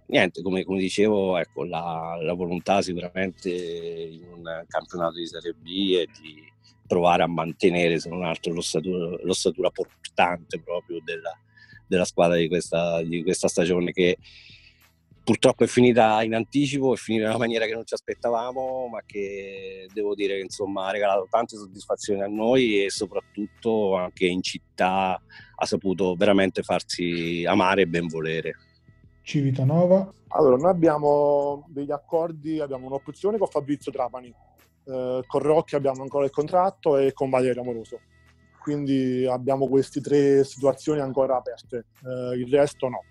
niente, come, come dicevo, ecco, la, la, volontà sicuramente in un campionato di Serie B è di provare a mantenere, se non altro, l'ossatura, l'ossatura portante proprio della, della squadra di questa, di questa stagione che purtroppo è finita in anticipo, è finita in una maniera che non ci aspettavamo, ma che devo dire che insomma ha regalato tante soddisfazioni a noi e soprattutto anche in città ha saputo veramente farsi amare e ben volere. Civitanova. Allora, noi abbiamo degli accordi, abbiamo un'opzione con Fabrizio Trapani, eh, con Rocchi abbiamo ancora il contratto e con Valerio Amoroso. Quindi abbiamo queste tre situazioni ancora aperte, eh, il resto no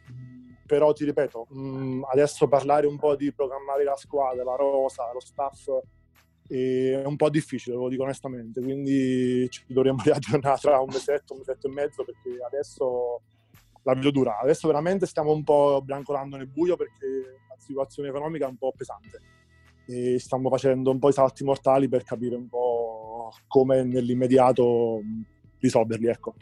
però ti ripeto, mh, mm, adesso parlare un po' di programmare la squadra, la rosa, lo staff è un po' difficile, lo dico onestamente, quindi ci dovremmo riaggiornare tra un mesetto, un mesetto e mezzo perché adesso la vedo dura. Adesso veramente stiamo un po' brancolando nel buio perché la situazione economica è un po' pesante e stiamo facendo un po' i salti mortali per capire un po' come nell'immediato risolverli, ecco.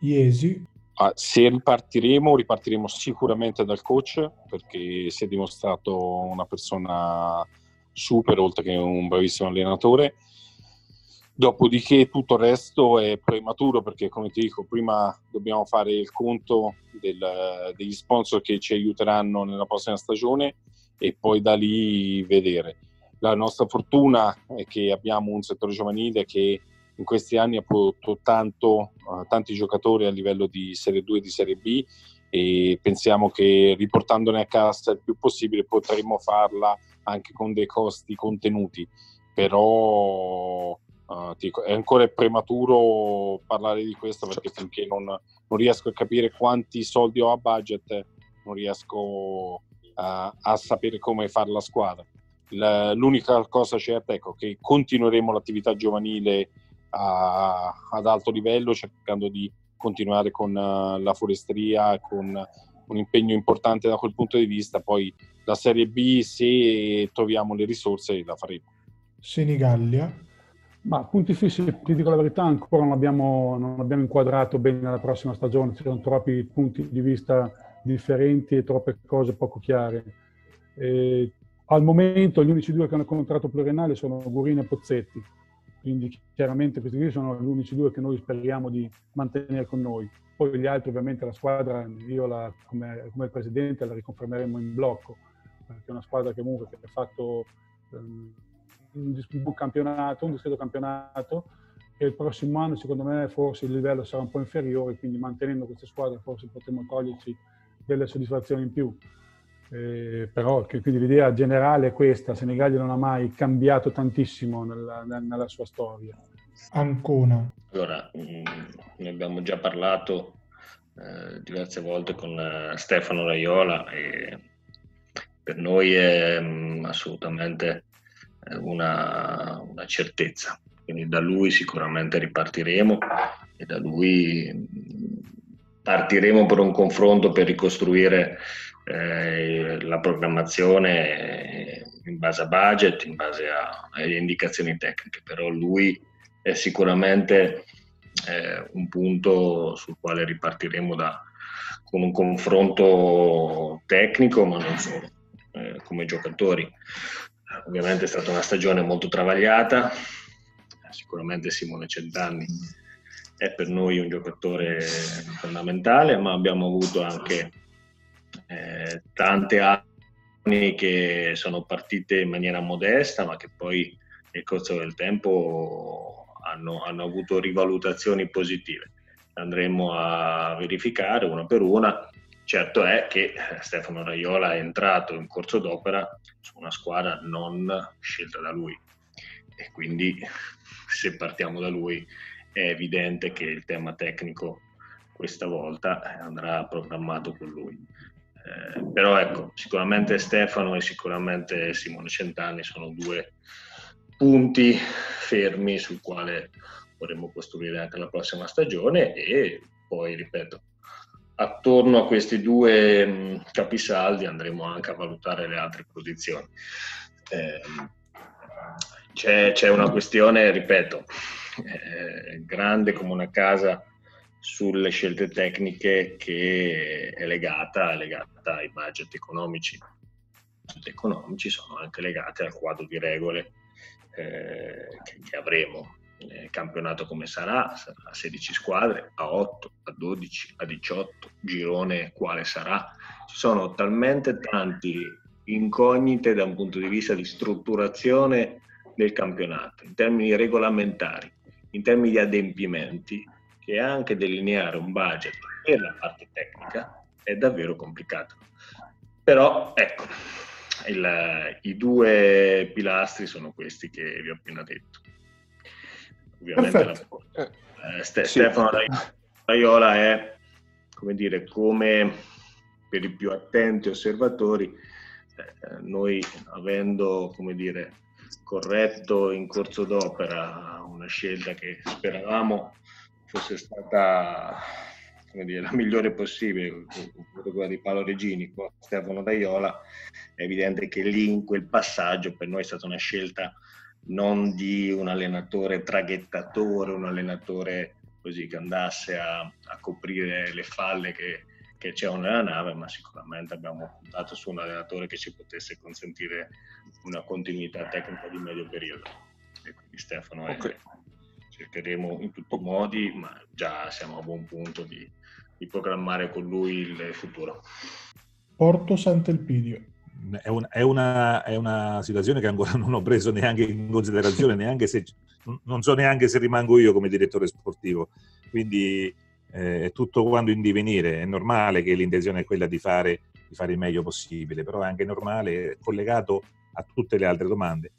Iesi, Ah, se ripartiremo, ripartiremo sicuramente dal coach perché si è dimostrato una persona super, oltre che un bravissimo allenatore. Dopodiché tutto il resto è prematuro perché, come ti dico, prima dobbiamo fare il conto del, degli sponsor che ci aiuteranno nella prossima stagione e poi da lì vedere. La nostra fortuna è che abbiamo un settore giovanile che in questi anni ha prodotto tanto, uh, tanti giocatori a livello di Serie 2 e di Serie B e pensiamo che riportandone a casa il più possibile potremmo farla anche con dei costi contenuti, però uh, dico, è ancora prematuro parlare di questo perché certo. finché non, non, riesco a capire quanti soldi ho a budget non riesco a, a sapere come fare la squadra. La, l'unica cosa certa è ecco, che continueremo l'attività giovanile a, ad alto livello cercando di continuare con uh, la forestria, con un impegno importante da quel punto di vista. Poi la Serie B, se troviamo le risorse, la faremo. Senigallia. Ma punti fissi, ti dico la verità, ancora non abbiamo, non abbiamo inquadrato bene la prossima stagione, ci sono troppi punti di vista differenti e troppe cose poco chiare. E al momento gli unici due che hanno contratto pluriennale sono Gurini e Pozzetti, quindi chiaramente questi due sono gli unici due che noi speriamo di mantenere con noi. Poi gli altri ovviamente la squadra, io la, come, come, presidente la riconfermeremo in blocco, perché è una squadra che comunque ha fatto um, un, buon campionato, un discreto campionato e il prossimo anno secondo me forse il livello sarà un po' inferiore, quindi mantenendo queste squadre forse potremo toglierci delle soddisfazioni in più. Eh, però che, quindi l'idea generale è questa, Senigallia non ha mai cambiato tantissimo nella, nella sua storia. Ancona. Allora, mh, mm, ne abbiamo già parlato eh, diverse volte con eh, Stefano Raiola e per noi è mh, mm, assolutamente una, una, certezza. Quindi da lui sicuramente ripartiremo e da lui partiremo per un confronto per ricostruire eh, la programmazione in base a budget, in base a, alle indicazioni tecniche, però lui è sicuramente eh, un punto sul quale ripartiremo da, con un confronto tecnico, ma non solo, eh, come giocatori. Ovviamente è stata una stagione molto travagliata, sicuramente Simone Centanni è per noi un giocatore fondamentale, ma abbiamo avuto anche eh, tante anni che sono partite in maniera modesta, ma che poi nel corso del tempo hanno, hanno avuto rivalutazioni positive. Andremo a verificare una per una Certo è che Stefano Raiola è entrato in corso d'opera su una squadra non scelta da lui e quindi se partiamo da lui è evidente che il tema tecnico questa volta andrà programmato con lui. Eh, però ecco, sicuramente Stefano e sicuramente Simone Centanni sono due punti fermi sul quale vorremmo costruire anche la prossima stagione e poi, ripeto, attorno a questi due mh, capisaldi andremo anche a valutare le altre posizioni. Eh, c'è, c'è, una questione, ripeto, eh, grande come una casa sulle scelte tecniche che è legata, è legata ai budget economici. I budget economici sono anche legati al quadro di regole eh, che, che avremo eh, campionato come sarà, sarà a 16 squadre, a 8, a 12, a 18, girone quale sarà. Ci sono talmente tanti incognite da un punto di vista di strutturazione del campionato, in termini regolamentari, in termini di adempimenti, che anche delineare un budget per la parte tecnica è davvero complicato. Però ecco, il, i due pilastri sono questi che vi ho appena detto ovviamente la, eh, Ste- sì. Stefano Raiola è come dire come per i più attenti osservatori eh, noi avendo come dire corretto in corso d'opera una scelta che speravamo fosse stata dire, la migliore possibile, quella di Paolo Regini con Stefano Daiola, è evidente che lì in quel passaggio per noi è stata una scelta non di un allenatore traghettatore, un allenatore così che andasse a, a coprire le falle che, che c'erano nella nave, ma sicuramente abbiamo puntato su un allenatore che ci potesse consentire una continuità tecnica di medio periodo. E quindi Stefano okay. è, cercheremo in tutti i modi, ma già siamo a buon punto di, di programmare con lui il futuro. Porto Sant'Elpidio è, un, è, una, è, una, situazione che ancora non ho preso neanche in considerazione, neanche se, non so neanche se rimango io come direttore sportivo. Quindi eh, è tutto quando in divenire. È normale che l'intenzione è quella di fare, di fare il meglio possibile, però è anche normale, collegato a tutte le altre domande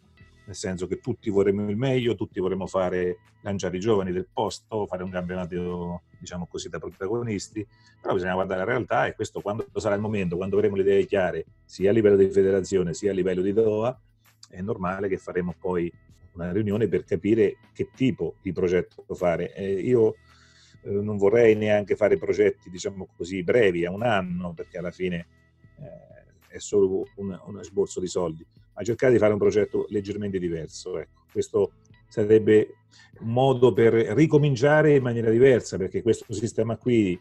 nel senso che tutti vorremmo il meglio, tutti vorremmo fare, lanciare i giovani del posto, fare un campionato, diciamo così, da protagonisti, però bisogna guardare la realtà e questo quando sarà il momento, quando avremo le idee chiare, sia a livello di federazione sia a livello di Doha, è normale che faremo poi una riunione per capire che tipo di progetto fare. Eh, io eh, non vorrei neanche fare progetti, diciamo così, brevi, a un anno, perché alla fine eh, è solo un, un esborso di soldi a cercare di fare un progetto leggermente diverso. Ecco, questo sarebbe un modo per ricominciare in maniera diversa, perché questo sistema qui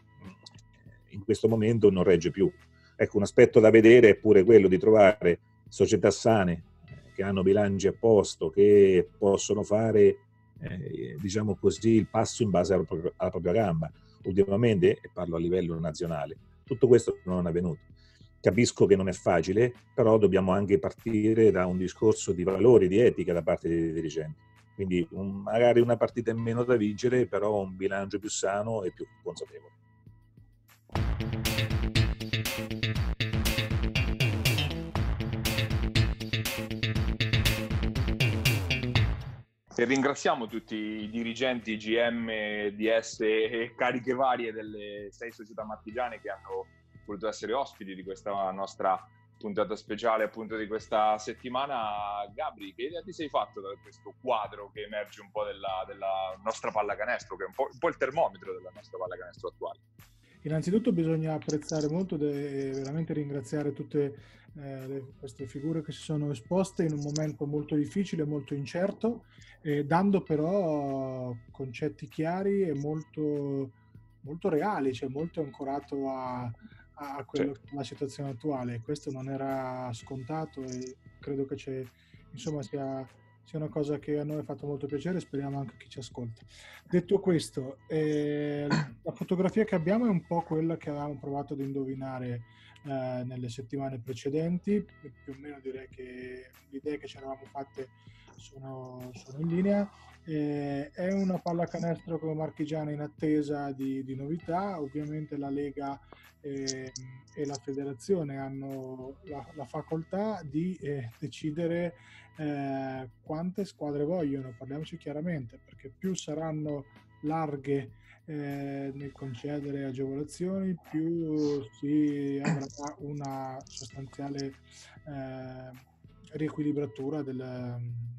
in questo momento non regge più. Ecco, un aspetto da vedere è pure quello di trovare società sane che hanno bilanci a posto, che possono fare, eh, diciamo così, il passo in base alla propria, alla propria gamba. Ultimamente, e parlo a livello nazionale, tutto questo non è avvenuto. Capisco che non è facile, però dobbiamo anche partire da un discorso di valori, di etica da parte dei dirigenti. Quindi un, magari una partita in meno da vincere, però un bilancio più sano e più consapevole. E ringraziamo tutti i dirigenti GM, DS e cariche varie delle sei società martigiane che hanno voluto essere ospiti di questa nostra puntata speciale appunto di questa settimana. Gabri, che idea ti sei fatto da questo quadro che emerge un po' della, della nostra pallacanestro, che è un po', un po', il termometro della nostra pallacanestro attuale? Innanzitutto bisogna apprezzare molto e veramente ringraziare tutte eh, le, queste figure che si sono esposte in un momento molto difficile, molto incerto, eh, dando però concetti chiari e molto, molto reali, cioè molto ancorato a, a quello certo. che è la situazione attuale. Questo non era scontato e credo che c'è, insomma, sia sia una cosa che a noi ha fatto molto piacere e speriamo anche a chi ci ascolta. Detto questo, eh, la fotografia che abbiamo è un po' quella che avevamo provato ad indovinare eh, nelle settimane precedenti, più o meno direi che le idee che ci eravamo fatte sono, sono in linea. Eh, è una pallacanestro come marchigiana in attesa di, di novità, ovviamente la Lega eh, e la federazione hanno la, la facoltà di eh, decidere eh, quante squadre vogliono, parliamoci chiaramente, perché più saranno larghe eh, nel concedere agevolazioni, più si avrà una sostanziale eh, riequilibratura del,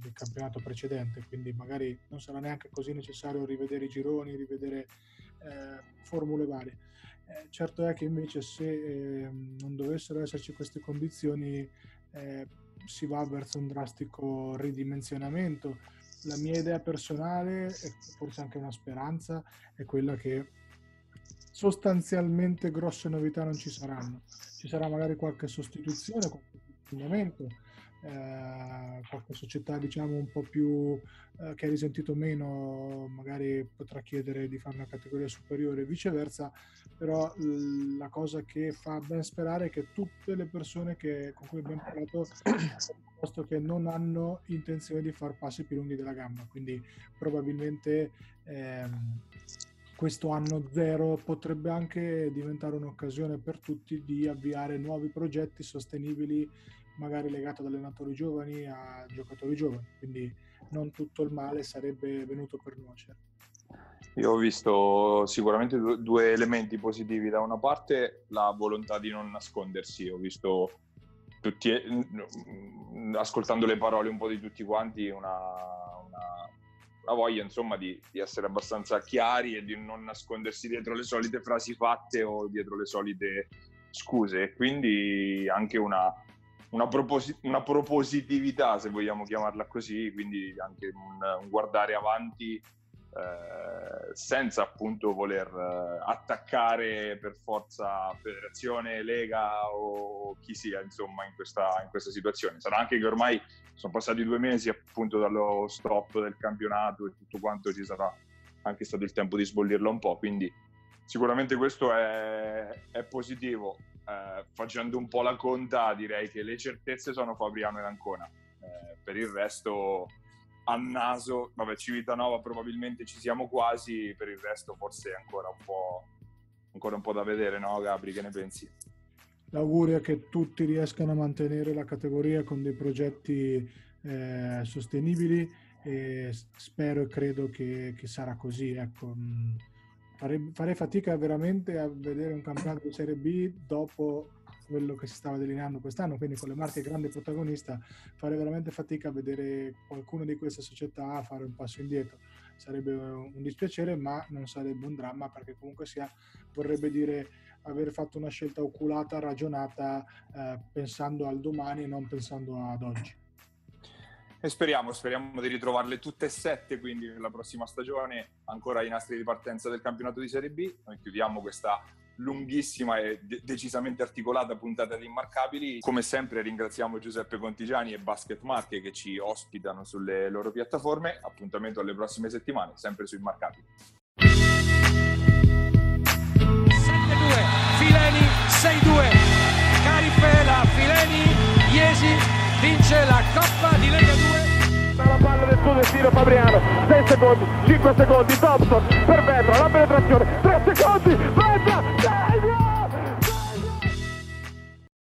del, campionato precedente, quindi magari non sarà neanche così necessario rivedere i gironi, rivedere eh, formule varie. Eh, certo è che invece se ehm, non dovessero esserci queste condizioni eh, si va verso un drastico ridimensionamento. La mia idea personale, e forse anche una speranza, è quella che sostanzialmente grosse novità non ci saranno. Ci sarà magari qualche sostituzione, qualche cambiamento, eh, qualche società diciamo un po' più eh, che ha risentito meno magari potrà chiedere di fare una categoria superiore e viceversa però l- la cosa che fa ben sperare è che tutte le persone che, con cui abbiamo parlato posto che non hanno intenzione di fare passi più lunghi della gamba quindi probabilmente ehm, questo anno zero potrebbe anche diventare un'occasione per tutti di avviare nuovi progetti sostenibili magari legato ad allenatori giovani a giocatori giovani, quindi non tutto il male sarebbe venuto per nuocere. Io ho visto sicuramente due elementi positivi. Da una parte la volontà di non nascondersi, ho visto tutti, ascoltando le parole un po' di tutti quanti, una, una, una voglia insomma di, di, essere abbastanza chiari e di non nascondersi dietro le solite frasi fatte o dietro le solite scuse. Quindi anche una, una, proposi- una, propositività, se vogliamo chiamarla così, quindi anche un, un guardare avanti eh, senza appunto voler eh, attaccare per forza federazione, lega o chi sia insomma in questa, in questa situazione. Sarà anche che ormai sono passati due mesi appunto dallo stop del campionato e tutto quanto ci sarà anche stato il tempo di sbollirlo un po', quindi sicuramente questo è, è positivo eh, facendo un po' la conta, direi che le certezze sono Fabriano e Ancona. Eh, per il resto, a naso, vabbè, Civitanova probabilmente ci siamo quasi, per il resto forse è ancora un po', ancora un po da vedere, no Gabri? Che ne pensi? L'augurio è che tutti riescano a mantenere la categoria con dei progetti eh, sostenibili e spero e credo che, che sarà così. Ecco. Farei, fatica veramente a vedere un campionato di Serie B dopo quello che si stava delineando quest'anno, quindi con le marche grande protagonista, farei veramente fatica a vedere qualcuno di queste società fare un passo indietro. Sarebbe un dispiacere, ma non sarebbe un dramma perché comunque sia, vorrebbe dire aver fatto una scelta oculata, ragionata, eh, pensando al domani e non pensando ad oggi. E speriamo, speriamo di ritrovarle tutte e sette, quindi nella prossima stagione, ancora i nastri di partenza del campionato di Serie B. Noi chiudiamo questa lunghissima e de- decisamente articolata puntata di Immarcabili. Come sempre ringraziamo Giuseppe Contigiani e Basket Marche che ci ospitano sulle loro piattaforme. Appuntamento alle prossime settimane, sempre su Immarcabili. 7-2, Fileni 6-2, Carifela, Fileni, Iesi vince la Coppa di Lega 2. La palla del suo destino Fabriano, 6 secondi, 5 secondi, Thompson per Vetra, la penetrazione, 3 secondi, Vetra, dai,